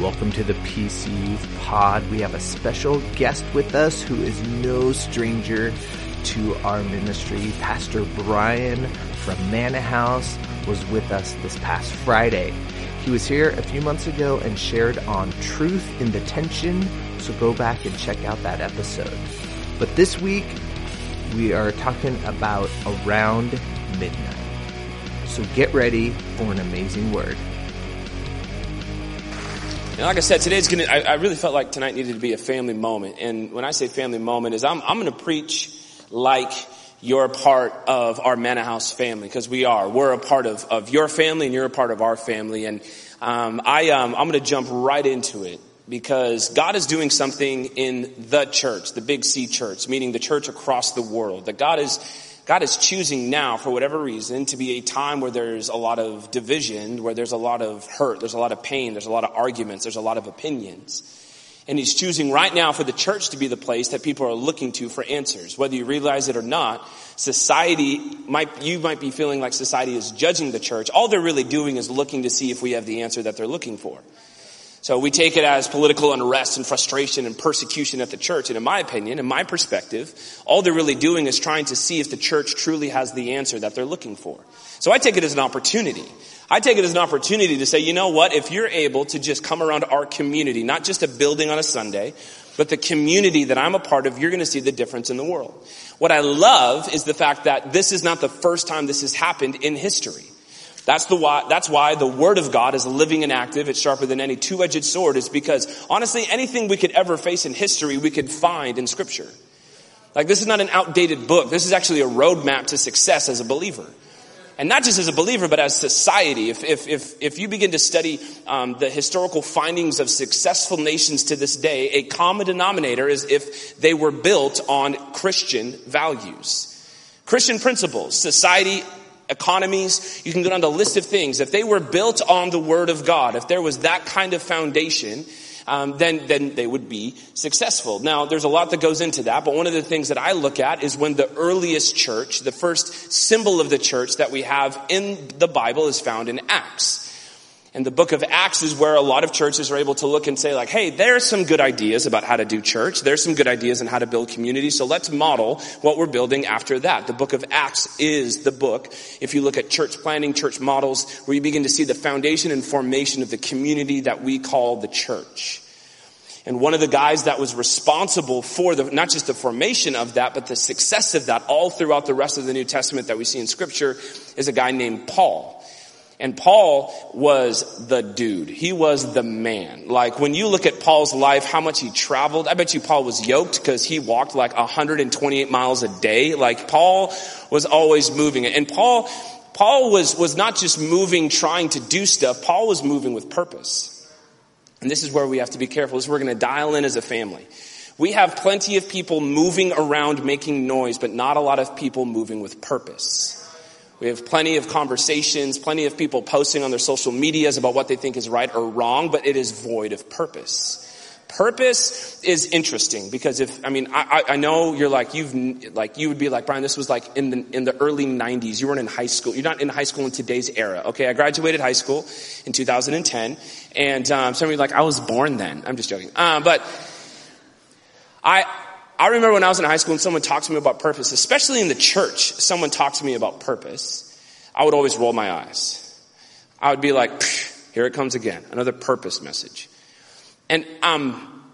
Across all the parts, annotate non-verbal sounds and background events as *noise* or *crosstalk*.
Welcome to the PC Youth Pod. We have a special guest with us who is no stranger to our ministry. Pastor Brian from Manna House was with us this past Friday. He was here a few months ago and shared on truth in the tension, so go back and check out that episode. But this week, we are talking about around midnight. So get ready for an amazing word. And like I said, today's gonna, I, I, really felt like tonight needed to be a family moment. And when I say family moment is I'm, I'm gonna preach like you're a part of our Manna House family, because we are. We're a part of, of your family and you're a part of our family. And, um, I, um, I'm gonna jump right into it because God is doing something in the church, the Big C church, meaning the church across the world. That God is, God is choosing now, for whatever reason, to be a time where there's a lot of division, where there's a lot of hurt, there's a lot of pain, there's a lot of arguments, there's a lot of opinions. And he's choosing right now for the church to be the place that people are looking to for answers. Whether you realize it or not, society might, you might be feeling like society is judging the church. All they're really doing is looking to see if we have the answer that they're looking for. So we take it as political unrest and frustration and persecution at the church. And in my opinion, in my perspective, all they're really doing is trying to see if the church truly has the answer that they're looking for. So I take it as an opportunity. I take it as an opportunity to say, you know what, if you're able to just come around our community, not just a building on a Sunday, but the community that I'm a part of, you're going to see the difference in the world. What I love is the fact that this is not the first time this has happened in history. That's the why, that's why the Word of God is living and active. It's sharper than any two-edged sword is because honestly, anything we could ever face in history, we could find in Scripture. Like this is not an outdated book. This is actually a roadmap to success as a believer. And not just as a believer, but as society. If, if, if, if you begin to study um, the historical findings of successful nations to this day, a common denominator is if they were built on Christian values. Christian principles, society economies, you can go down the list of things. If they were built on the Word of God, if there was that kind of foundation, um, then then they would be successful. Now, there's a lot that goes into that, but one of the things that I look at is when the earliest church, the first symbol of the church that we have in the Bible, is found in Acts. And the book of Acts is where a lot of churches are able to look and say like, hey, there's some good ideas about how to do church. There's some good ideas on how to build community. So let's model what we're building after that. The book of Acts is the book. If you look at church planning, church models, where you begin to see the foundation and formation of the community that we call the church. And one of the guys that was responsible for the, not just the formation of that, but the success of that all throughout the rest of the New Testament that we see in scripture is a guy named Paul. And Paul was the dude. He was the man. Like when you look at Paul's life, how much he traveled, I bet you Paul was yoked because he walked like 128 miles a day. Like Paul was always moving. And Paul, Paul was, was not just moving trying to do stuff. Paul was moving with purpose. And this is where we have to be careful. This is where we're going to dial in as a family. We have plenty of people moving around making noise, but not a lot of people moving with purpose. We have plenty of conversations, plenty of people posting on their social medias about what they think is right or wrong, but it is void of purpose. Purpose is interesting because if, I mean, I, I know you're like, you've, like, you would be like, Brian, this was like in the, in the early 90s. You weren't in high school. You're not in high school in today's era. Okay, I graduated high school in 2010. And, um, some of you like, I was born then. I'm just joking. Um, but I, I remember when I was in high school and someone talked to me about purpose, especially in the church, someone talked to me about purpose. I would always roll my eyes. I would be like, here it comes again, another purpose message. And um,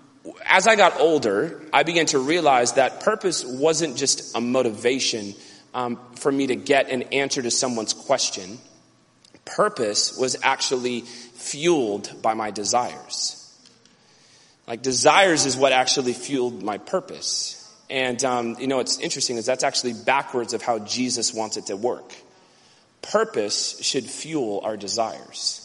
as I got older, I began to realize that purpose wasn't just a motivation um, for me to get an answer to someone's question. Purpose was actually fueled by my desires. Like desires is what actually fueled my purpose. And um, you know what's interesting is that's actually backwards of how Jesus wants it to work. Purpose should fuel our desires.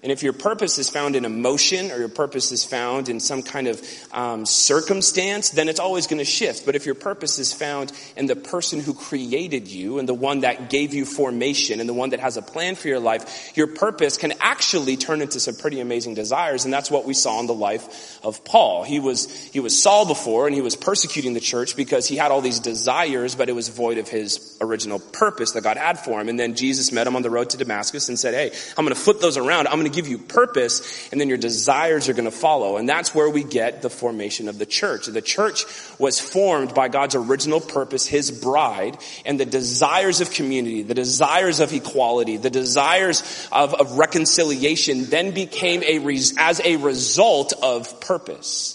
And if your purpose is found in emotion or your purpose is found in some kind of um, circumstance, then it's always going to shift. But if your purpose is found in the person who created you and the one that gave you formation and the one that has a plan for your life, your purpose can actually turn into some pretty amazing desires. And that's what we saw in the life of Paul. He was, he was Saul before and he was persecuting the church because he had all these desires, but it was void of his original purpose that God had for him. And then Jesus met him on the road to Damascus and said, Hey, I'm going to flip those around. I'm going going to give you purpose and then your desires are going to follow. And that's where we get the formation of the church. The church was formed by God's original purpose, His bride, and the desires of community, the desires of equality, the desires of, of reconciliation then became a, as a result of purpose.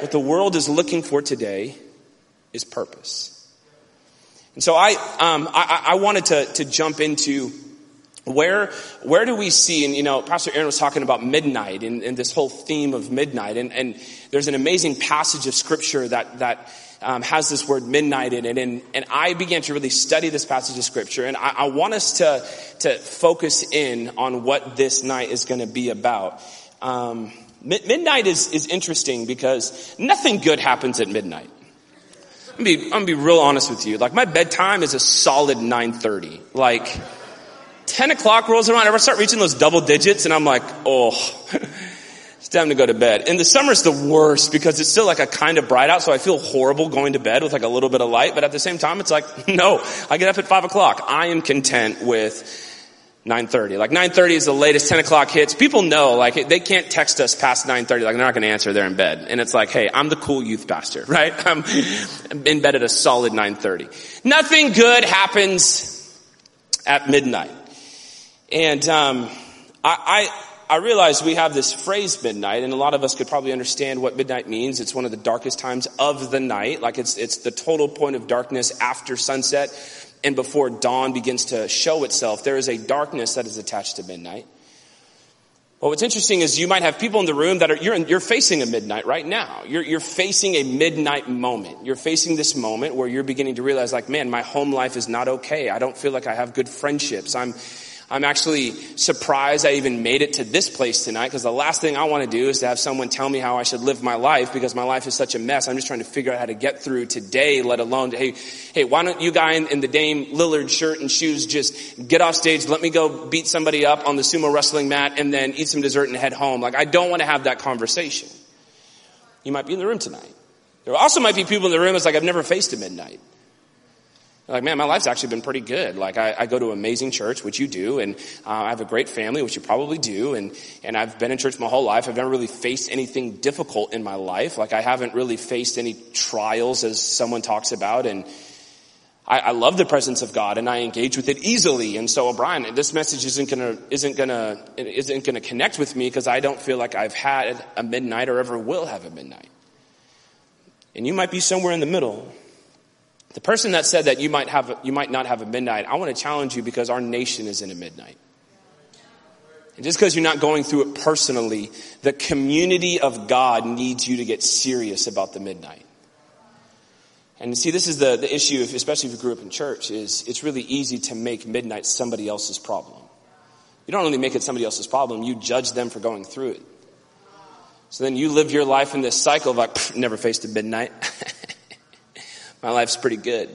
What the world is looking for today is purpose. And so I, um, I, I wanted to, to jump into where, where do we see, and you know, Pastor Aaron was talking about midnight and, and this whole theme of midnight, and, and, there's an amazing passage of scripture that, that um, has this word midnight in it, and, and I began to really study this passage of scripture, and I, I want us to, to focus in on what this night is going to be about. Um, midnight is, is interesting because nothing good happens at midnight. I'm gonna, be, I'm gonna be real honest with you. Like my bedtime is a solid 9.30. Like 10 o'clock rolls around, I start reaching those double digits and I'm like, oh, *laughs* it's time to go to bed. And the summer it's the worst because it's still like a kind of bright out, so I feel horrible going to bed with like a little bit of light, but at the same time it's like, *laughs* no, I get up at 5 o'clock. I am content with 9.30. Like 9.30 is the latest 10 o'clock hits. People know, like, they can't text us past 9.30. Like, they're not going to answer. They're in bed. And it's like, hey, I'm the cool youth pastor, *laughs* right? I'm in bed at a solid 9.30. Nothing good happens at midnight. And, um, I, I, I realize we have this phrase midnight and a lot of us could probably understand what midnight means. It's one of the darkest times of the night. Like it's, it's the total point of darkness after sunset and before dawn begins to show itself, there is a darkness that is attached to midnight. Well, what's interesting is you might have people in the room that are, you're, you're facing a midnight right now. You're, you're facing a midnight moment. You're facing this moment where you're beginning to realize like, man, my home life is not okay. I don't feel like I have good friendships. I'm, I'm actually surprised I even made it to this place tonight because the last thing I want to do is to have someone tell me how I should live my life because my life is such a mess. I'm just trying to figure out how to get through today, let alone, hey, hey, why don't you guy in, in the Dame Lillard shirt and shoes just get off stage, let me go beat somebody up on the sumo wrestling mat and then eat some dessert and head home. Like I don't want to have that conversation. You might be in the room tonight. There also might be people in the room that's like, I've never faced a midnight like, man, my life's actually been pretty good. Like, I, I go to amazing church, which you do, and uh, I have a great family, which you probably do, and, and I've been in church my whole life. I've never really faced anything difficult in my life. Like, I haven't really faced any trials, as someone talks about, and I, I love the presence of God, and I engage with it easily. And so, O'Brien, this message isn't gonna, isn't gonna, isn't gonna connect with me because I don't feel like I've had a midnight or ever will have a midnight. And you might be somewhere in the middle. The person that said that you might have, you might not have a midnight, I want to challenge you because our nation is in a midnight. And just because you're not going through it personally, the community of God needs you to get serious about the midnight. And see, this is the, the issue, if, especially if you grew up in church, is it's really easy to make midnight somebody else's problem. You don't only make it somebody else's problem, you judge them for going through it. So then you live your life in this cycle of like, never faced a midnight. *laughs* My life's pretty good.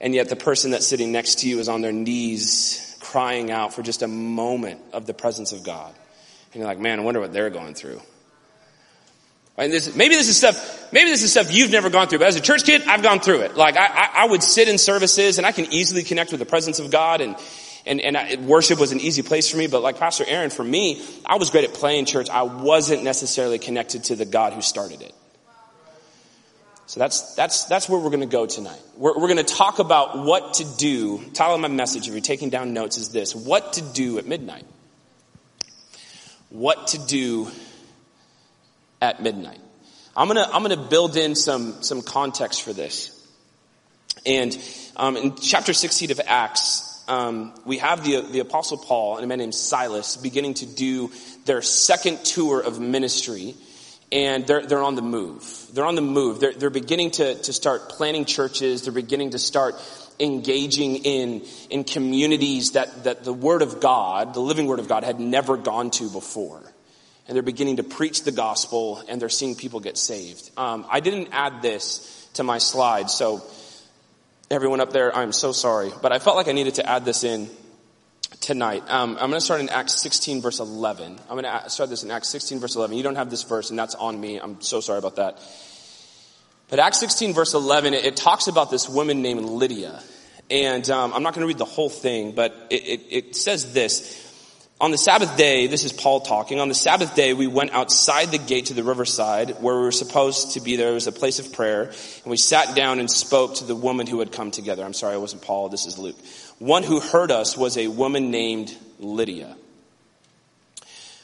And yet the person that's sitting next to you is on their knees crying out for just a moment of the presence of God. And you're like, man, I wonder what they're going through. This, maybe this is stuff, maybe this is stuff you've never gone through, but as a church kid, I've gone through it. Like I, I, I would sit in services and I can easily connect with the presence of God and, and, and I, worship was an easy place for me, but like Pastor Aaron, for me, I was great at playing church. I wasn't necessarily connected to the God who started it. So that's, that's, that's where we're going to go tonight. We're, we're going to talk about what to do. Title of my message, if you're taking down notes, is this What to do at midnight. What to do at midnight. I'm going to, I'm to build in some, some context for this. And um, in chapter 16 of Acts, um, we have the, the Apostle Paul and a man named Silas beginning to do their second tour of ministry and they're, they're on the move. They're on the move. They're, they're beginning to, to start planning churches. They're beginning to start engaging in, in communities that, that the Word of God, the living Word of God, had never gone to before. And they're beginning to preach the gospel and they're seeing people get saved. Um, I didn't add this to my slide, so everyone up there, I'm so sorry. But I felt like I needed to add this in tonight. Um, I'm going to start in Acts 16 verse 11. I'm going to start this in Acts 16 verse 11. You don't have this verse and that's on me. I'm so sorry about that. But Acts 16 verse 11, it, it talks about this woman named Lydia. And um, I'm not going to read the whole thing, but it, it, it says this. On the Sabbath day, this is Paul talking, on the Sabbath day we went outside the gate to the riverside where we were supposed to be there. It was a place of prayer. And we sat down and spoke to the woman who had come together. I'm sorry, it wasn't Paul, this is Luke. One who heard us was a woman named Lydia.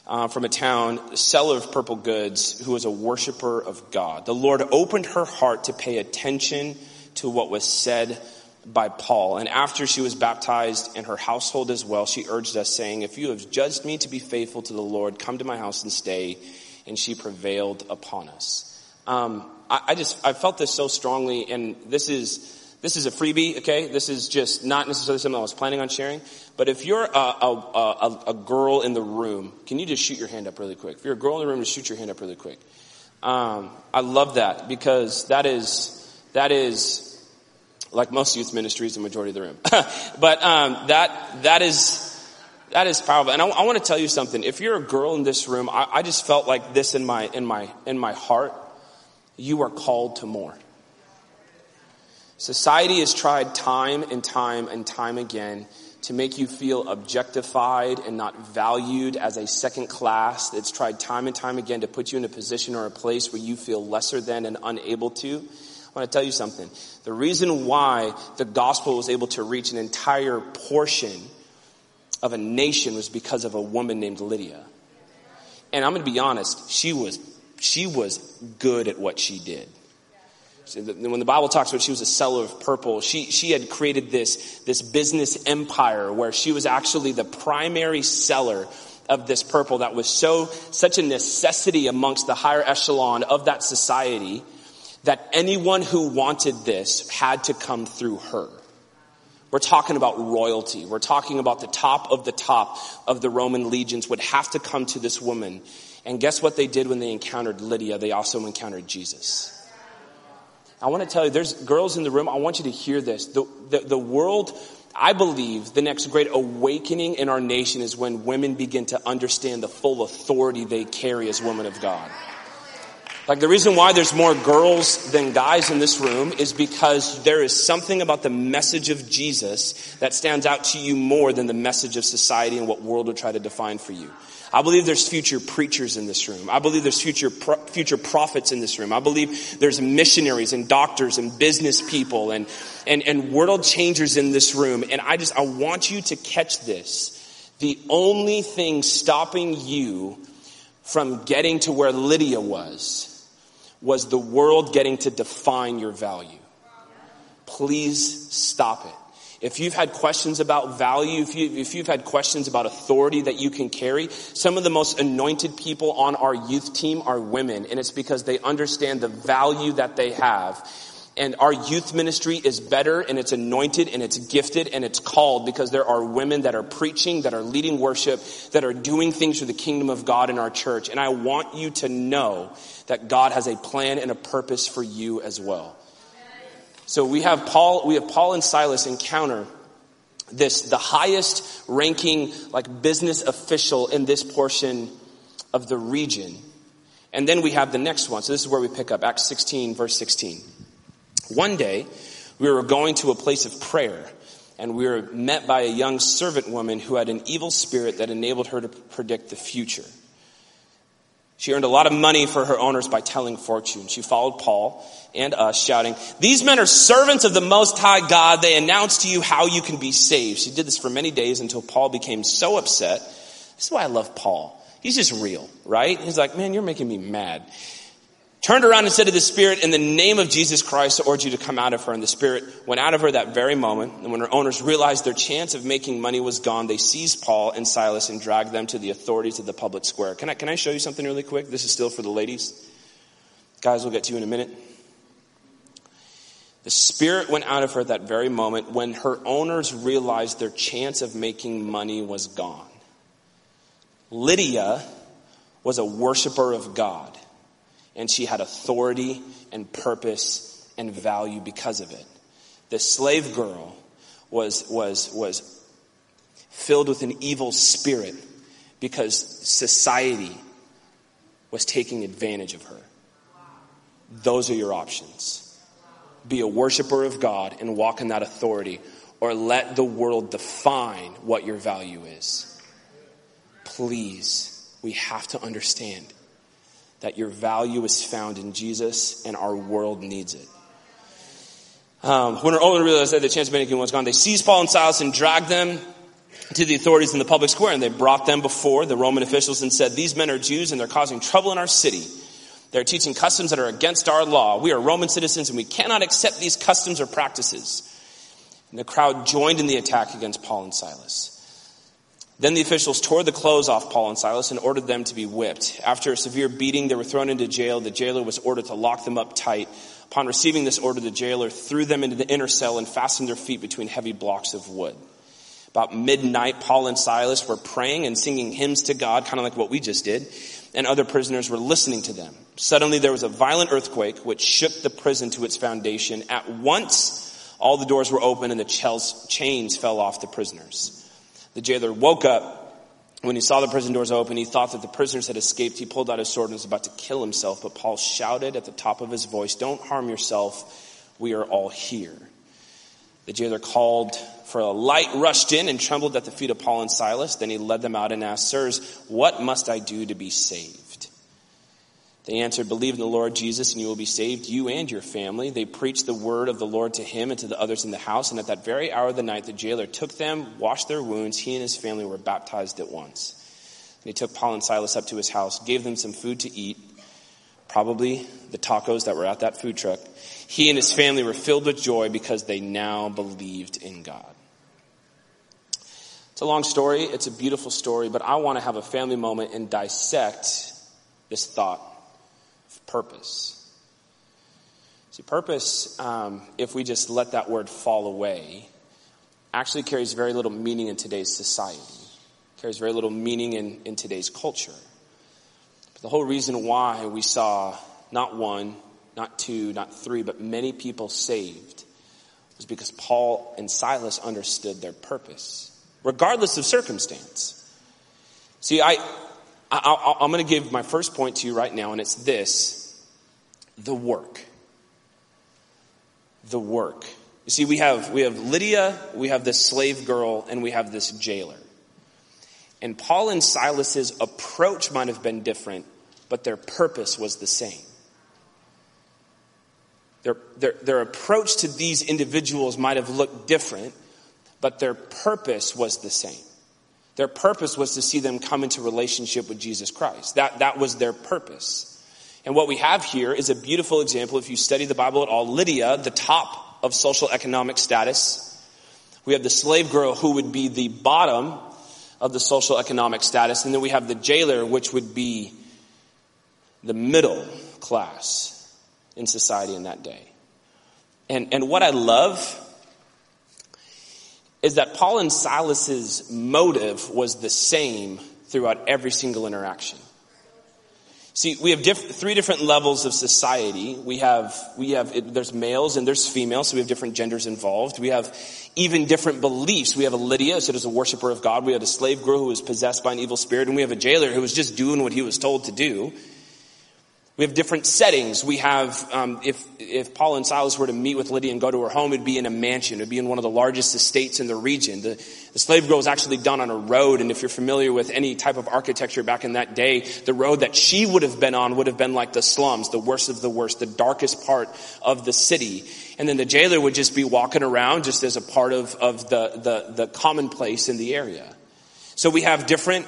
Uh, from a town, seller of purple goods, who was a worshiper of God. The Lord opened her heart to pay attention to what was said by Paul. And after she was baptized and her household as well, she urged us, saying, If you have judged me to be faithful to the Lord, come to my house and stay. And she prevailed upon us. Um, I, I just, I felt this so strongly, and this is, this is a freebie, okay? This is just not necessarily something I was planning on sharing. But if you're a, a, a, a, girl in the room, can you just shoot your hand up really quick? If you're a girl in the room, just shoot your hand up really quick. Um, I love that because that is, that is like most youth ministries, the majority of the room. *laughs* but um, that that is that is powerful. And I, I want to tell you something. If you're a girl in this room, I, I just felt like this in my in my in my heart. You are called to more. Society has tried time and time and time again to make you feel objectified and not valued as a second class. It's tried time and time again to put you in a position or a place where you feel lesser than and unable to. I want to tell you something. The reason why the gospel was able to reach an entire portion of a nation was because of a woman named Lydia. And I'm going to be honest, she was, she was good at what she did. When the Bible talks about she was a seller of purple, she, she had created this, this business empire where she was actually the primary seller of this purple that was so, such a necessity amongst the higher echelon of that society that anyone who wanted this had to come through her. We're talking about royalty. We're talking about the top of the top of the Roman legions would have to come to this woman. And guess what they did when they encountered Lydia? They also encountered Jesus. I want to tell you, there's girls in the room. I want you to hear this. The, the, the world, I believe the next great awakening in our nation is when women begin to understand the full authority they carry as women of God. Like the reason why there's more girls than guys in this room is because there is something about the message of Jesus that stands out to you more than the message of society and what world would try to define for you. I believe there's future preachers in this room. I believe there's future pro- future prophets in this room. I believe there's missionaries and doctors and business people and and and world changers in this room. And I just I want you to catch this. The only thing stopping you from getting to where Lydia was was the world getting to define your value. Please stop it. If you've had questions about value, if, you, you've had questions about authority that you can carry, some of the most anointed people on our youth team are women, and it's because they understand the value that they have. And our youth ministry is better and it's anointed and it's gifted and it's called because there are women that are preaching, that are leading worship, that are doing things for the kingdom of God in our church. And I want you to know that God has a plan and a purpose for you as well. So we have Paul, we have Paul and Silas encounter this, the highest ranking like business official in this portion of the region. And then we have the next one. So this is where we pick up Acts 16 verse 16. One day, we were going to a place of prayer, and we were met by a young servant woman who had an evil spirit that enabled her to predict the future. She earned a lot of money for her owners by telling fortunes. She followed Paul and us, shouting, These men are servants of the Most High God. They announce to you how you can be saved. She did this for many days until Paul became so upset. This is why I love Paul. He's just real, right? He's like, Man, you're making me mad turned around and said to the spirit, in the name of Jesus Christ, I urge you to come out of her. And the spirit went out of her that very moment. And when her owners realized their chance of making money was gone, they seized Paul and Silas and dragged them to the authorities of the public square. Can I, can I show you something really quick? This is still for the ladies. Guys, we'll get to you in a minute. The spirit went out of her that very moment when her owners realized their chance of making money was gone. Lydia was a worshiper of God and she had authority and purpose and value because of it. The slave girl was, was, was filled with an evil spirit because society was taking advantage of her. Those are your options. Be a worshiper of God and walk in that authority, or let the world define what your value is. please, we have to understand that your value is found in Jesus and our world needs it. Um, when Owen realized that the chance of making was gone, they seized Paul and Silas and dragged them to the authorities in the public square, and they brought them before the Roman officials and said, These men are Jews and they're causing trouble in our city. They're teaching customs that are against our law. We are Roman citizens and we cannot accept these customs or practices. And the crowd joined in the attack against Paul and Silas. Then the officials tore the clothes off Paul and Silas and ordered them to be whipped. After a severe beating, they were thrown into jail. The jailer was ordered to lock them up tight. Upon receiving this order, the jailer threw them into the inner cell and fastened their feet between heavy blocks of wood. About midnight, Paul and Silas were praying and singing hymns to God, kind of like what we just did, and other prisoners were listening to them. Suddenly there was a violent earthquake which shook the prison to its foundation. At once, all the doors were open and the chains fell off the prisoners. The jailer woke up. When he saw the prison doors open, he thought that the prisoners had escaped. He pulled out his sword and was about to kill himself, but Paul shouted at the top of his voice, Don't harm yourself. We are all here. The jailer called for a light, rushed in, and trembled at the feet of Paul and Silas. Then he led them out and asked, Sirs, what must I do to be saved? They answered, Believe in the Lord Jesus, and you will be saved, you and your family. They preached the word of the Lord to him and to the others in the house. And at that very hour of the night, the jailer took them, washed their wounds. He and his family were baptized at once. And he took Paul and Silas up to his house, gave them some food to eat, probably the tacos that were at that food truck he and his family were filled with joy because they now believed in God. It's a long story. It's a beautiful story, but I want to have a family moment and dissect this thought purpose. See, purpose, um, if we just let that word fall away, actually carries very little meaning in today's society. Carries very little meaning in, in today's culture. But the whole reason why we saw not one, not two, not three, but many people saved was because Paul and Silas understood their purpose, regardless of circumstance. See, I, I, am going to give my first point to you right now, and it's this the work. The work. You see, we have, we have Lydia, we have this slave girl, and we have this jailer. And Paul and Silas's approach might have been different, but their purpose was the same. Their, their, their approach to these individuals might have looked different, but their purpose was the same. Their purpose was to see them come into relationship with Jesus Christ. That, that was their purpose. And what we have here is a beautiful example. If you study the Bible at all, Lydia, the top of social economic status. We have the slave girl who would be the bottom of the social economic status. And then we have the jailer, which would be the middle class in society in that day. And, and what I love is that Paul and Silas's motive was the same throughout every single interaction. See, we have diff- three different levels of society. We have, we have, there's males and there's females, so we have different genders involved. We have even different beliefs. We have a Lydia, so is a worshiper of God. We have a slave girl who was possessed by an evil spirit, and we have a jailer who was just doing what he was told to do. We have different settings. We have, um, if, if Paul and Silas were to meet with Lydia and go to her home, it'd be in a mansion. It'd be in one of the largest estates in the region. The, the slave girl was actually done on a road, and if you're familiar with any type of architecture back in that day, the road that she would have been on would have been like the slums, the worst of the worst, the darkest part of the city. And then the jailer would just be walking around just as a part of, of the, the, the commonplace in the area. So we have different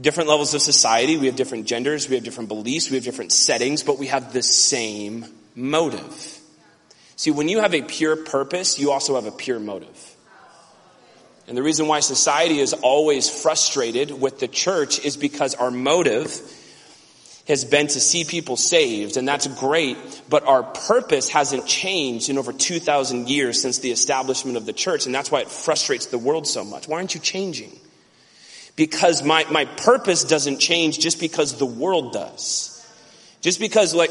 different levels of society, we have different genders, we have different beliefs, we have different settings, but we have the same motive. See, when you have a pure purpose, you also have a pure motive. And the reason why society is always frustrated with the church is because our motive has been to see people saved, and that's great, but our purpose hasn't changed in over 2,000 years since the establishment of the church, and that's why it frustrates the world so much. Why aren't you changing? Because my, my purpose doesn't change just because the world does. Just because like,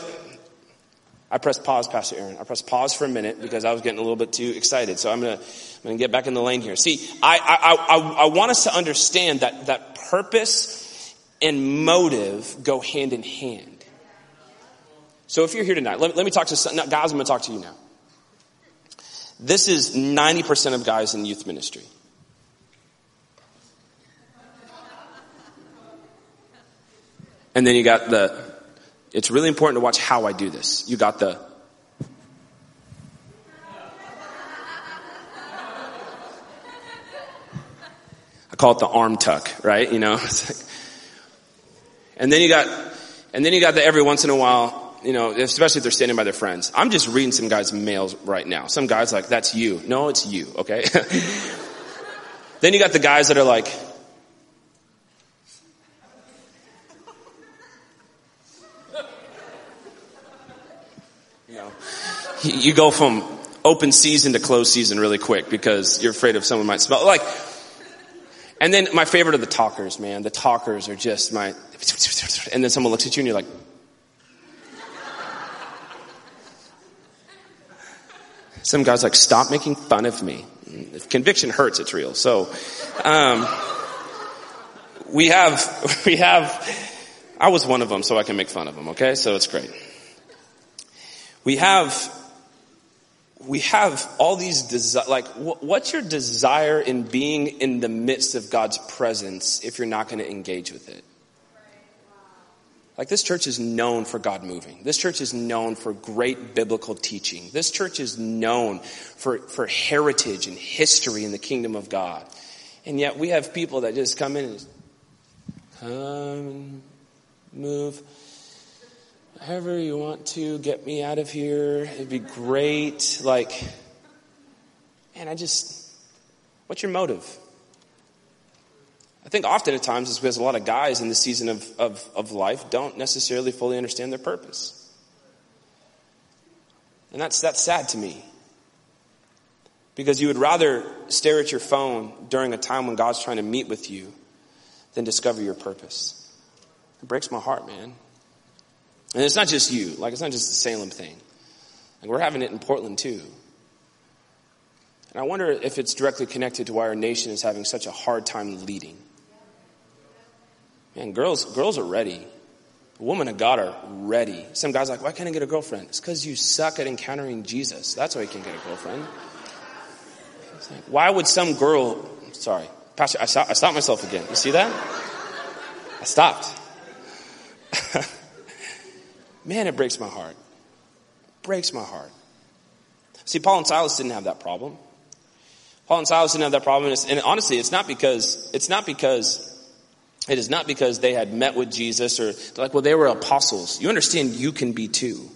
I pressed pause, Pastor Aaron. I pressed pause for a minute because I was getting a little bit too excited. So I'm gonna, I'm gonna get back in the lane here. See, I, I, I, I want us to understand that, that purpose and motive go hand in hand. So if you're here tonight, let, let me talk to some, guys, I'm gonna talk to you now. This is 90% of guys in youth ministry. And then you got the, it's really important to watch how I do this. You got the, I call it the arm tuck, right? You know, *laughs* like, and then you got, and then you got the every once in a while, you know, especially if they're standing by their friends. I'm just reading some guys' mails right now. Some guys like, that's you. No, it's you, okay? *laughs* then you got the guys that are like, you know, you go from open season to closed season really quick because you're afraid of someone might smell. Like, and then my favorite are the talkers, man. The talkers are just my, and then someone looks at you and you're like, some guy's like, stop making fun of me. If conviction hurts, it's real. So, um, we have, *laughs* we have, I was one of them, so I can make fun of them, okay? So it's great. We have we have all these desire, like, what's your desire in being in the midst of God's presence if you're not going to engage with it? Like, this church is known for God moving. This church is known for great biblical teaching. This church is known for, for heritage and history in the kingdom of God. And yet we have people that just come in and come and move however you want to get me out of here. It'd be great. Like, man, I just, what's your motive? I think often at times it's because a lot of guys in this season of, of, of life don't necessarily fully understand their purpose. And that's, that's sad to me. Because you would rather stare at your phone during a time when God's trying to meet with you than discover your purpose. It breaks my heart, man. And it's not just you, like it's not just the Salem thing. Like we're having it in Portland too. And I wonder if it's directly connected to why our nation is having such a hard time leading. Man, girls, girls are ready. Women of God are ready. Some guys like, why can't I get a girlfriend? It's because you suck at encountering Jesus. That's why you can't get a girlfriend. Like, why would some girl, sorry, Pastor, I, I stopped myself again. You see that? I stopped. Man, it breaks my heart. Breaks my heart. See, Paul and Silas didn't have that problem. Paul and Silas didn't have that problem. And honestly, it's not because, it's not because, it is not because they had met with Jesus or like, well, they were apostles. You understand you can be too.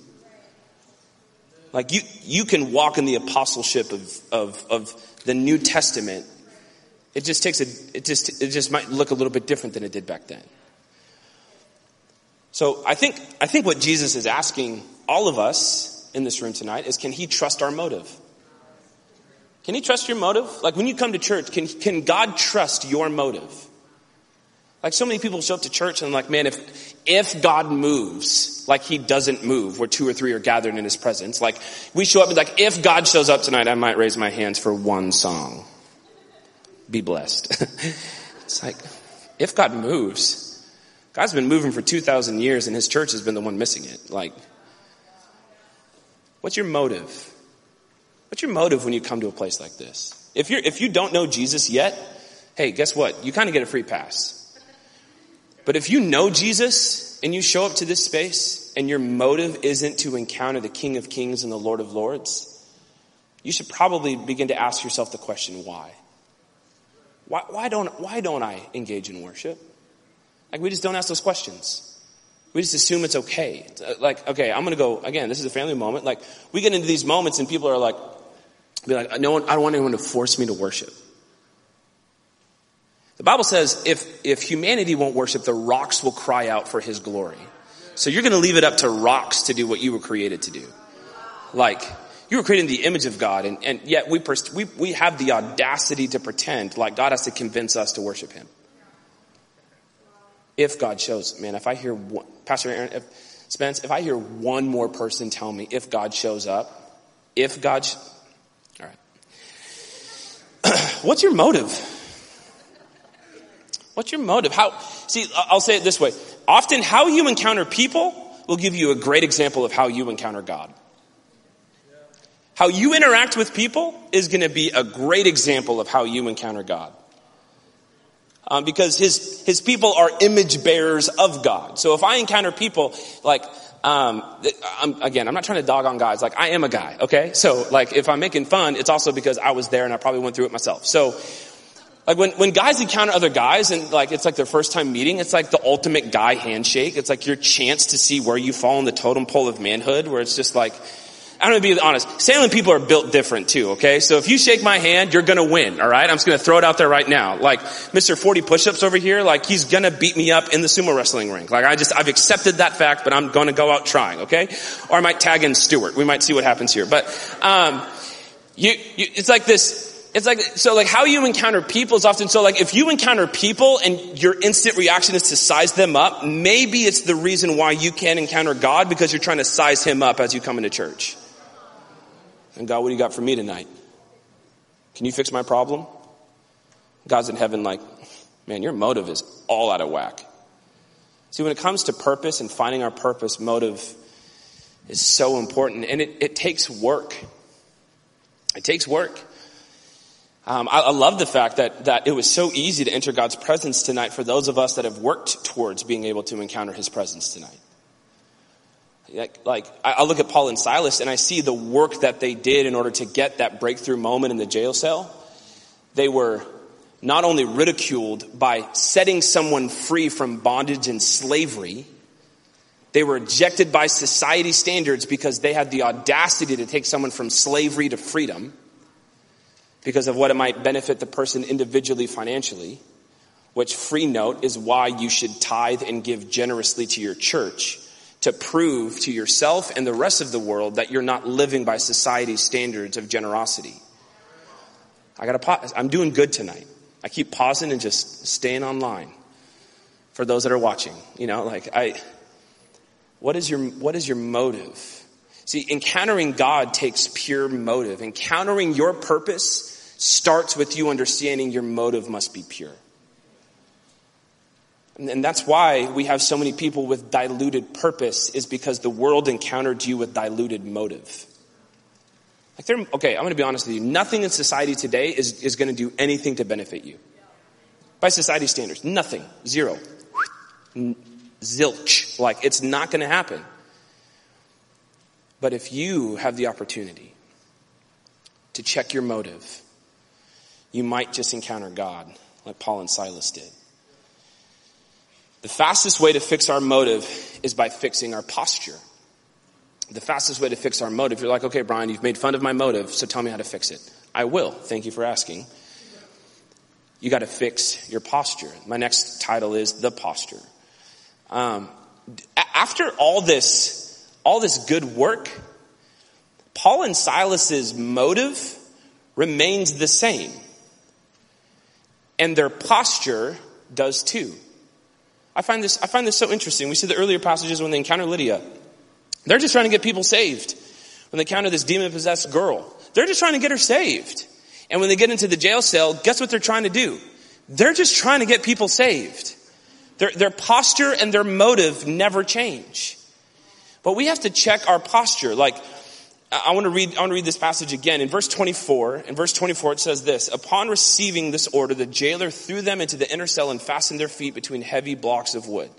Like you, you can walk in the apostleship of, of, of the New Testament. It just takes a, it just, it just might look a little bit different than it did back then. So I think, I think what Jesus is asking all of us in this room tonight is can he trust our motive? Can he trust your motive? Like when you come to church, can, can God trust your motive? Like so many people show up to church and like, man, if, if God moves, like he doesn't move where two or three are gathered in his presence, like we show up and like, if God shows up tonight, I might raise my hands for one song. Be blessed. *laughs* it's like, if God moves, God's been moving for 2,000 years and his church has been the one missing it. Like, what's your motive? What's your motive when you come to a place like this? If you're, if you don't know Jesus yet, hey, guess what? You kind of get a free pass. But if you know Jesus and you show up to this space and your motive isn't to encounter the King of Kings and the Lord of Lords, you should probably begin to ask yourself the question, why? Why, why don't, why don't I engage in worship? Like we just don't ask those questions. We just assume it's okay. Like, okay, I'm gonna go, again, this is a family moment. Like, we get into these moments and people are like, be like, no one, I don't want anyone to force me to worship. The Bible says if, if humanity won't worship, the rocks will cry out for his glory. So you're gonna leave it up to rocks to do what you were created to do. Like, you were created in the image of God and, and yet we, pers- we, we have the audacity to pretend like God has to convince us to worship him if God shows, man, if I hear one, Pastor Aaron, if, Spence, if I hear one more person tell me if God shows up, if God, sh- all right. *clears throat* What's your motive? What's your motive? How, see, I'll say it this way. Often how you encounter people will give you a great example of how you encounter God. How you interact with people is going to be a great example of how you encounter God. Um, because his, his people are image bearers of God. So if I encounter people like, um, I'm, again, I'm not trying to dog on guys. Like I am a guy, okay? So like if I'm making fun, it's also because I was there and I probably went through it myself. So like when, when guys encounter other guys and like it's like their first time meeting, it's like the ultimate guy handshake. It's like your chance to see where you fall in the totem pole of manhood, where it's just like, I'm gonna be honest. Salem people are built different too, okay? So if you shake my hand, you're gonna win, alright? I'm just gonna throw it out there right now. Like, Mr. 40 push-ups over here, like, he's gonna beat me up in the sumo wrestling ring. Like, I just, I've accepted that fact, but I'm gonna go out trying, okay? Or I might tag in Stewart. We might see what happens here. But, um, you, you, it's like this, it's like, so like how you encounter people is often, so like if you encounter people and your instant reaction is to size them up, maybe it's the reason why you can't encounter God because you're trying to size him up as you come into church. And God, what do you got for me tonight? Can you fix my problem? God's in heaven like, man, your motive is all out of whack. See, when it comes to purpose and finding our purpose, motive is so important and it, it takes work. It takes work. Um, I, I, love the fact that, that it was so easy to enter God's presence tonight for those of us that have worked towards being able to encounter His presence tonight. Like, I look at Paul and Silas and I see the work that they did in order to get that breakthrough moment in the jail cell. They were not only ridiculed by setting someone free from bondage and slavery, they were rejected by society standards because they had the audacity to take someone from slavery to freedom because of what it might benefit the person individually financially, which free note is why you should tithe and give generously to your church to prove to yourself and the rest of the world that you're not living by society's standards of generosity. I gotta pause. I'm doing good tonight. I keep pausing and just staying online for those that are watching. You know, like I, what is your, what is your motive? See, encountering God takes pure motive. Encountering your purpose starts with you understanding your motive must be pure. And that's why we have so many people with diluted purpose is because the world encountered you with diluted motive. Like they're, okay, I'm going to be honest with you. Nothing in society today is, is going to do anything to benefit you. By society standards, nothing. Zero. Zilch. Like it's not going to happen. But if you have the opportunity to check your motive, you might just encounter God like Paul and Silas did. The fastest way to fix our motive is by fixing our posture. The fastest way to fix our motive, you're like, okay, Brian, you've made fun of my motive, so tell me how to fix it. I will. Thank you for asking. You got to fix your posture. My next title is The Posture. Um, after all this, all this good work, Paul and Silas's motive remains the same. And their posture does too. I find this, I find this so interesting. We see the earlier passages when they encounter Lydia. They're just trying to get people saved. When they encounter this demon possessed girl, they're just trying to get her saved. And when they get into the jail cell, guess what they're trying to do? They're just trying to get people saved. Their, their posture and their motive never change. But we have to check our posture. Like, I want to read, I want to read this passage again. In verse 24, in verse 24 it says this, upon receiving this order, the jailer threw them into the inner cell and fastened their feet between heavy blocks of wood.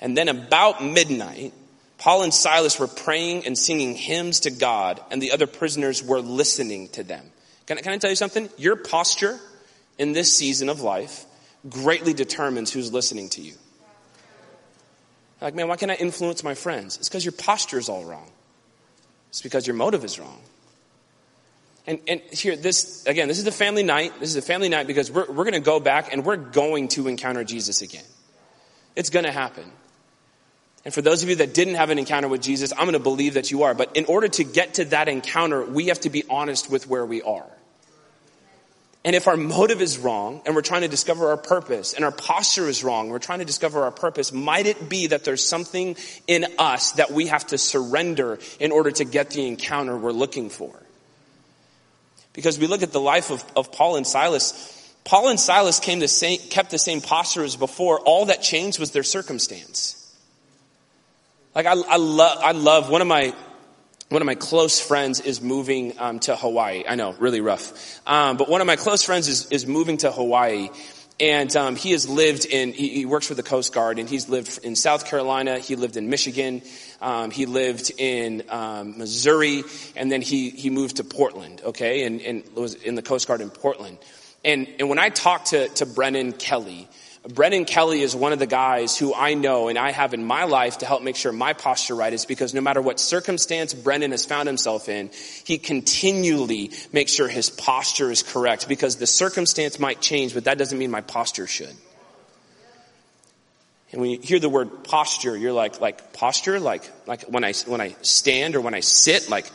And then about midnight, Paul and Silas were praying and singing hymns to God, and the other prisoners were listening to them. Can, can I tell you something? Your posture in this season of life greatly determines who's listening to you. Like, man, why can't I influence my friends? It's because your posture is all wrong. It's because your motive is wrong. And, and here, this, again, this is a family night. This is a family night because we're, we're going to go back and we're going to encounter Jesus again. It's going to happen. And for those of you that didn't have an encounter with Jesus, I'm going to believe that you are. But in order to get to that encounter, we have to be honest with where we are. And if our motive is wrong and we're trying to discover our purpose and our posture is wrong, we're trying to discover our purpose, might it be that there's something in us that we have to surrender in order to get the encounter we're looking for? Because we look at the life of, of Paul and Silas. Paul and Silas came the same, kept the same posture as before. All that changed was their circumstance. Like I, I love, I love one of my one of my close friends is moving um, to Hawaii. I know, really rough. Um, but one of my close friends is, is moving to Hawaii. And um, he has lived in, he, he, works for the Coast Guard, and he's lived in South Carolina, he lived in Michigan, um, he lived in um, Missouri, and then he, he moved to Portland, okay, and, and was in the Coast Guard in Portland. And, and when I talked to, to Brennan Kelly, Brennan Kelly is one of the guys who I know and I have in my life to help make sure my posture right is because no matter what circumstance Brennan has found himself in, he continually makes sure his posture is correct because the circumstance might change, but that doesn't mean my posture should. And when you hear the word posture, you're like, like posture, like, like when I, when I stand or when I sit, like,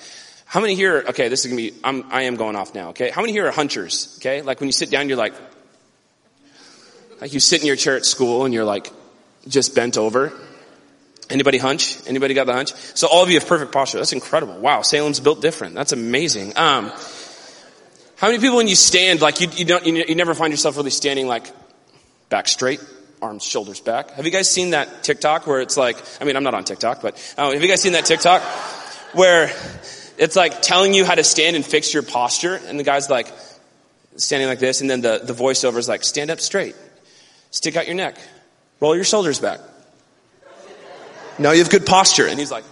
how many here, okay, this is gonna be, I'm, I am going off now, okay? How many here are hunchers, okay? Like when you sit down, you're like, like you sit in your chair at school and you're like just bent over. Anybody hunch? Anybody got the hunch? So all of you have perfect posture. That's incredible. Wow, Salem's built different. That's amazing. Um, how many people when you stand, like you, you don't, you, you never find yourself really standing like back straight, arms, shoulders back? Have you guys seen that TikTok where it's like, I mean, I'm not on TikTok, but uh, have you guys seen that TikTok where it's like telling you how to stand and fix your posture and the guy's like standing like this and then the, the voiceover is like, stand up straight. Stick out your neck. Roll your shoulders back. Now you have good posture. And he's like,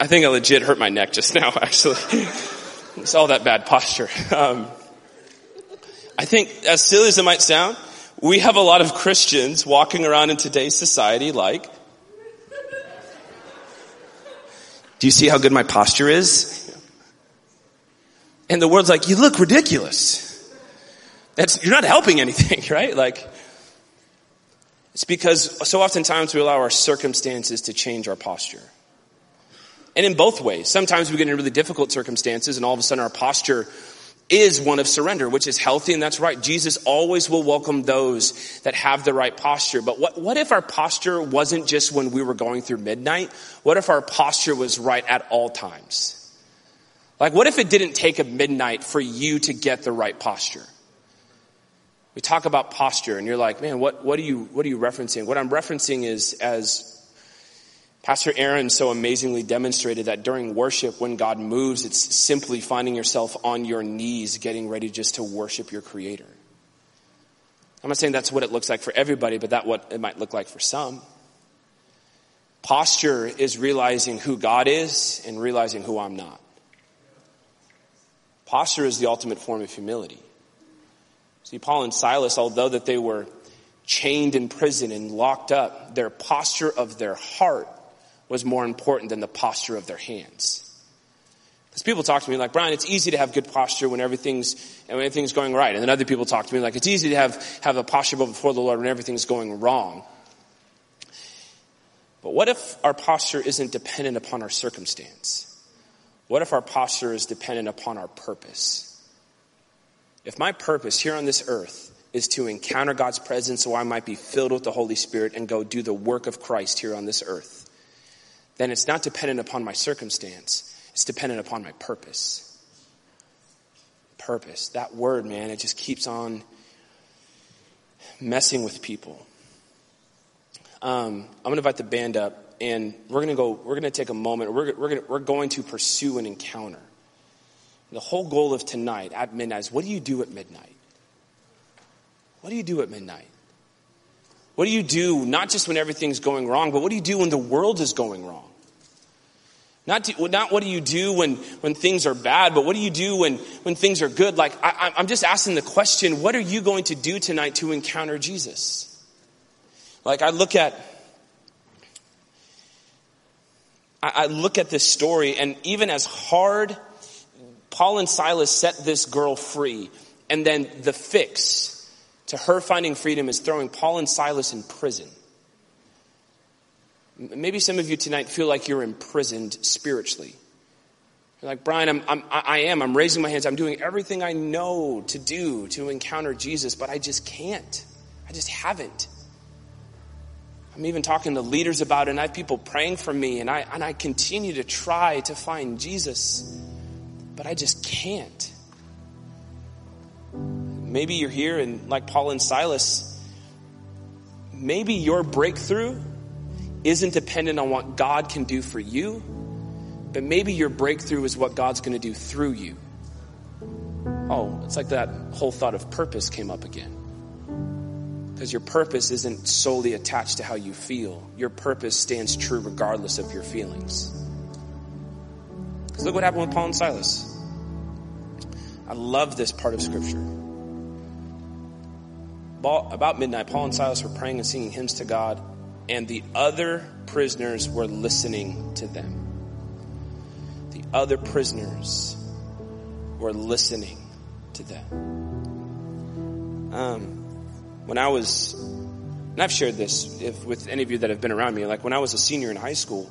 I think I legit hurt my neck just now, *laughs* actually. it's all that bad posture. Um, I think, as silly as it might sound, we have a lot of Christians walking around in today's society like, do you see how good my posture is? And the world's like, you look ridiculous. That's, you're not helping anything, *laughs* right? Like, it's because so oftentimes we allow our circumstances to change our posture. And in both ways. Sometimes we get in really difficult circumstances and all of a sudden our posture is one of surrender, which is healthy and that's right. Jesus always will welcome those that have the right posture. But what, what if our posture wasn't just when we were going through midnight? What if our posture was right at all times? Like what if it didn't take a midnight for you to get the right posture? We talk about posture and you're like, man, what, what are you, what are you referencing? What I'm referencing is as Pastor Aaron so amazingly demonstrated that during worship, when God moves, it's simply finding yourself on your knees, getting ready just to worship your creator. I'm not saying that's what it looks like for everybody, but that what it might look like for some. Posture is realizing who God is and realizing who I'm not. Posture is the ultimate form of humility. See, Paul and Silas, although that they were chained in prison and locked up, their posture of their heart was more important than the posture of their hands. Because people talk to me like, Brian, it's easy to have good posture when everything's, when everything's going right. And then other people talk to me like, it's easy to have, have a posture before the Lord when everything's going wrong. But what if our posture isn't dependent upon our circumstance? What if our posture is dependent upon our purpose? If my purpose here on this earth is to encounter God's presence so I might be filled with the Holy Spirit and go do the work of Christ here on this earth, then it's not dependent upon my circumstance. It's dependent upon my purpose. Purpose. That word, man, it just keeps on messing with people. Um, I'm going to invite the band up, and we're going to go. We're going to take a moment. We're, we're, to, we're going to pursue an encounter. The whole goal of tonight at midnight is what do you do at midnight? What do you do at midnight? What do you do not just when everything's going wrong, but what do you do when the world is going wrong? Not, to, not what do you do when, when things are bad, but what do you do when, when things are good? Like, I, I'm just asking the question, what are you going to do tonight to encounter Jesus? Like, I look at, I, I look at this story, and even as hard Paul and Silas set this girl free. And then the fix to her finding freedom is throwing Paul and Silas in prison. Maybe some of you tonight feel like you're imprisoned spiritually. You're like, Brian, I'm, I'm, I am. I'm raising my hands. I'm doing everything I know to do to encounter Jesus, but I just can't. I just haven't. I'm even talking to leaders about it, and I have people praying for me, and I, and I continue to try to find Jesus but I just can't. Maybe you're here and like Paul and Silas, maybe your breakthrough isn't dependent on what God can do for you, but maybe your breakthrough is what God's going to do through you. oh, it's like that whole thought of purpose came up again. Because your purpose isn't solely attached to how you feel. Your purpose stands true regardless of your feelings. Because look what happened with Paul and Silas. I love this part of scripture. About midnight, Paul and Silas were praying and singing hymns to God, and the other prisoners were listening to them. The other prisoners were listening to them. Um, when I was, and I've shared this if, with any of you that have been around me, like when I was a senior in high school,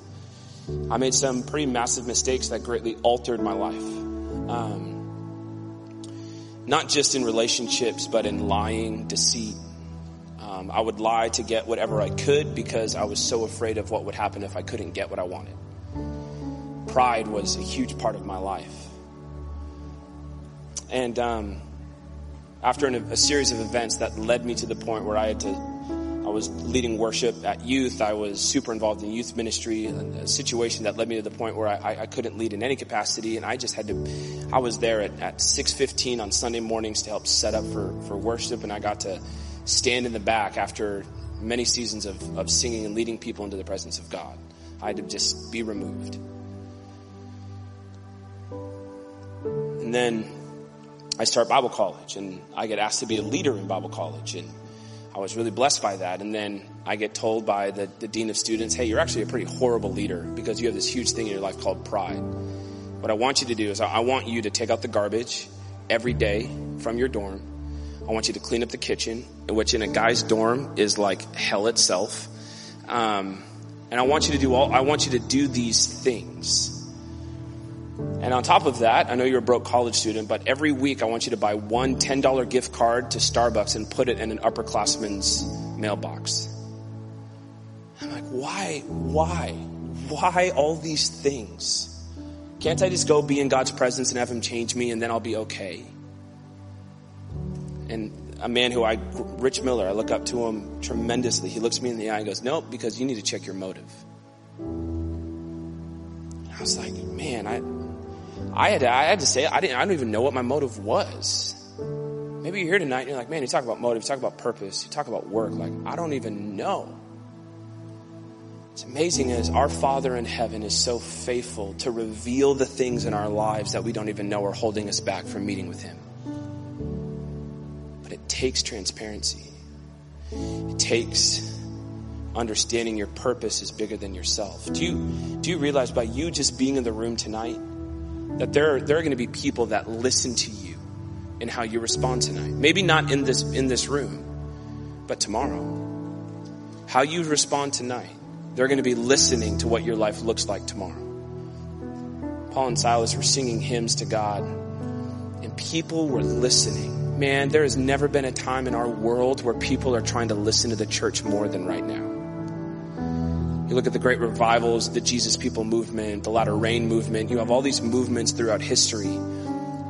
I made some pretty massive mistakes that greatly altered my life. Um, not just in relationships, but in lying, deceit. Um, I would lie to get whatever I could because I was so afraid of what would happen if I couldn't get what I wanted. Pride was a huge part of my life. And um, after an, a series of events that led me to the point where I had to, was leading worship at youth. I was super involved in youth ministry, a situation that led me to the point where I, I couldn't lead in any capacity, and I just had to. I was there at, at six fifteen on Sunday mornings to help set up for for worship, and I got to stand in the back after many seasons of, of singing and leading people into the presence of God. I had to just be removed. And then I start Bible college and I get asked to be a leader in Bible college and I was really blessed by that. And then I get told by the, the dean of students, hey, you're actually a pretty horrible leader because you have this huge thing in your life called pride. What I want you to do is I want you to take out the garbage every day from your dorm. I want you to clean up the kitchen, which in a guy's dorm is like hell itself. Um, and I want you to do all, I want you to do these things. And on top of that, I know you're a broke college student, but every week I want you to buy one $10 gift card to Starbucks and put it in an upperclassman's mailbox. I'm like, why, why, why all these things? Can't I just go be in God's presence and have Him change me and then I'll be okay? And a man who I, Rich Miller, I look up to him tremendously. He looks me in the eye and goes, Nope, because you need to check your motive. I was like, man, I, I had to, I had to say, I didn't, I don't even know what my motive was. Maybe you're here tonight and you're like, man, you talk about motive, you talk about purpose, you talk about work. Like, I don't even know. It's amazing as our Father in heaven is so faithful to reveal the things in our lives that we don't even know are holding us back from meeting with Him. But it takes transparency. It takes understanding your purpose is bigger than yourself. Do you, do you realize by you just being in the room tonight, that there are, there are going to be people that listen to you and how you respond tonight. Maybe not in this, in this room, but tomorrow. How you respond tonight, they're going to be listening to what your life looks like tomorrow. Paul and Silas were singing hymns to God and people were listening. Man, there has never been a time in our world where people are trying to listen to the church more than right now. You look at the great revivals, the Jesus People movement, the Latter Rain movement. You have all these movements throughout history.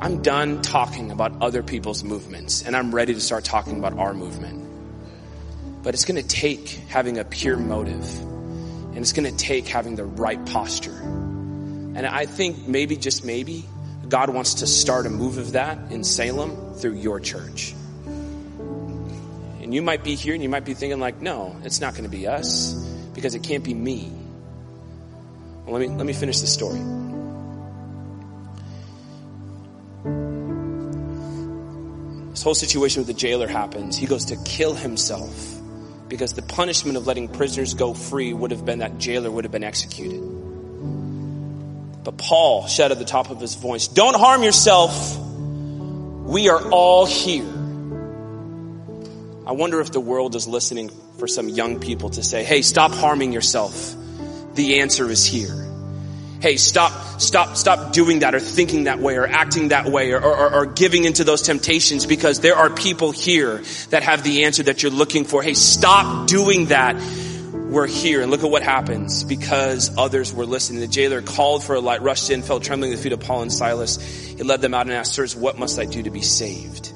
I'm done talking about other people's movements and I'm ready to start talking about our movement. But it's going to take having a pure motive and it's going to take having the right posture. And I think maybe, just maybe, God wants to start a move of that in Salem through your church. And you might be here and you might be thinking like, no, it's not going to be us because it can't be me. Well, let me, let me finish the story. This whole situation with the jailer happens. He goes to kill himself because the punishment of letting prisoners go free would have been that jailer would have been executed. But Paul shouted at the top of his voice, Don't harm yourself. We are all here. I wonder if the world is listening for some young people to say, hey, stop harming yourself. The answer is here. Hey, stop, stop, stop doing that or thinking that way or acting that way or, or, or giving into those temptations because there are people here that have the answer that you're looking for. Hey, stop doing that. We're here. And look at what happens because others were listening. The jailer called for a light, rushed in, fell trembling at the feet of Paul and Silas. He led them out and asked, sirs, what must I do to be saved?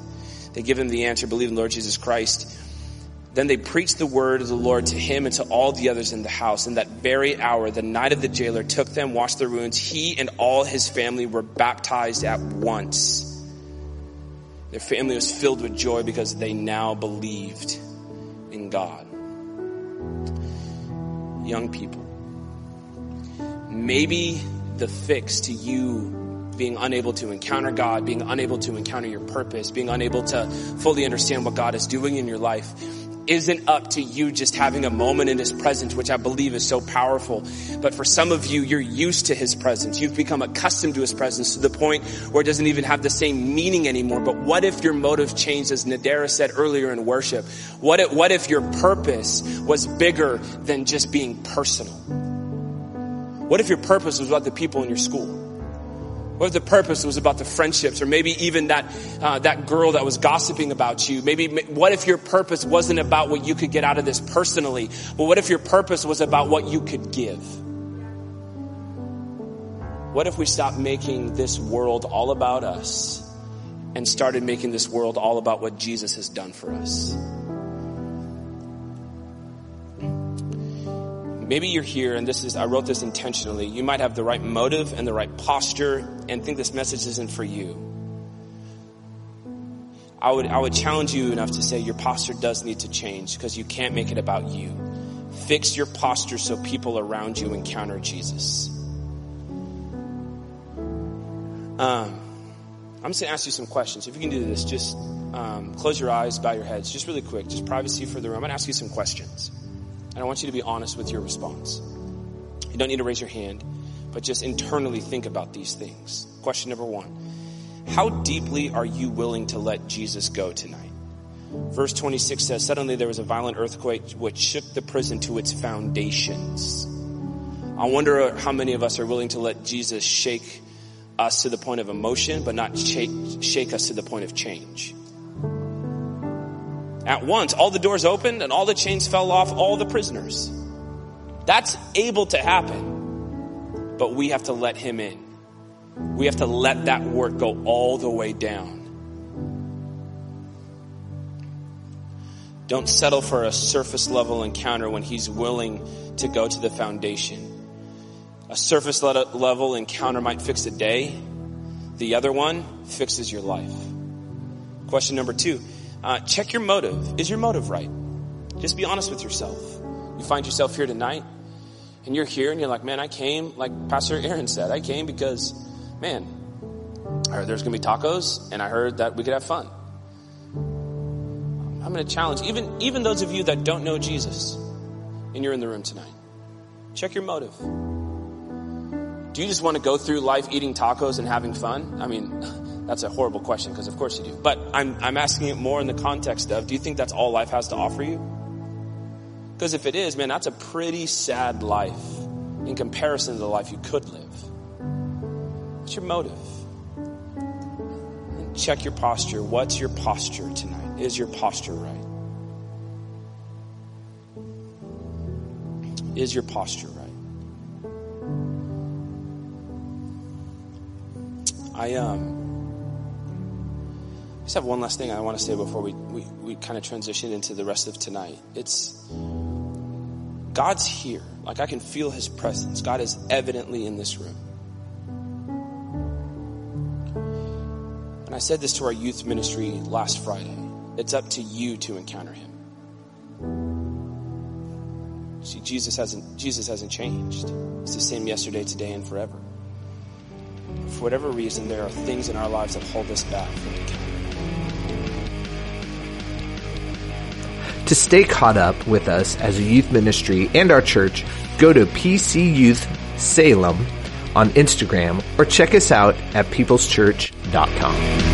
They give him the answer, believe in the Lord Jesus Christ then they preached the word of the Lord to him and to all the others in the house. In that very hour, the night of the jailer took them, washed their wounds. He and all his family were baptized at once. Their family was filled with joy because they now believed in God. Young people, maybe the fix to you being unable to encounter God, being unable to encounter your purpose, being unable to fully understand what God is doing in your life isn't up to you just having a moment in His presence, which I believe is so powerful. But for some of you, you're used to His presence. You've become accustomed to His presence to the point where it doesn't even have the same meaning anymore. But what if your motive changed, as Nadera said earlier in worship? What if, what if your purpose was bigger than just being personal? What if your purpose was about the people in your school? What if the purpose was about the friendships, or maybe even that uh, that girl that was gossiping about you? Maybe what if your purpose wasn't about what you could get out of this personally, but what if your purpose was about what you could give? What if we stopped making this world all about us and started making this world all about what Jesus has done for us? Maybe you're here and this is, I wrote this intentionally. You might have the right motive and the right posture and think this message isn't for you. I would, I would challenge you enough to say your posture does need to change because you can't make it about you. Fix your posture so people around you encounter Jesus. Um, I'm just going to ask you some questions. If you can do this, just um, close your eyes, bow your heads, just really quick, just privacy for the room. I'm going to ask you some questions. And I want you to be honest with your response. You don't need to raise your hand, but just internally think about these things. Question number one How deeply are you willing to let Jesus go tonight? Verse 26 says, Suddenly there was a violent earthquake which shook the prison to its foundations. I wonder how many of us are willing to let Jesus shake us to the point of emotion, but not shake, shake us to the point of change at once. All the doors opened and all the chains fell off all the prisoners. That's able to happen. But we have to let him in. We have to let that work go all the way down. Don't settle for a surface level encounter when he's willing to go to the foundation. A surface level encounter might fix a day. The other one fixes your life. Question number two uh, check your motive. Is your motive right? Just be honest with yourself. You find yourself here tonight and you're here and you're like, man, I came, like Pastor Aaron said, I came because, man, I heard there's going to be tacos and I heard that we could have fun. I'm going to challenge even, even those of you that don't know Jesus and you're in the room tonight. Check your motive. Do you just want to go through life eating tacos and having fun? I mean, That's a horrible question because of course you do. But I'm, I'm asking it more in the context of, do you think that's all life has to offer you? Because if it is, man, that's a pretty sad life in comparison to the life you could live. What's your motive? And check your posture. What's your posture tonight? Is your posture right? Is your posture right? I um just have one last thing I want to say before we, we, we kind of transition into the rest of tonight. It's God's here. Like I can feel his presence. God is evidently in this room. And I said this to our youth ministry last Friday. It's up to you to encounter him. See, Jesus hasn't Jesus hasn't changed. It's the same yesterday, today, and forever. For whatever reason, there are things in our lives that hold us back from encountering. To stay caught up with us as a youth ministry and our church, go to PC Youth Salem on Instagram or check us out at peopleschurch.com.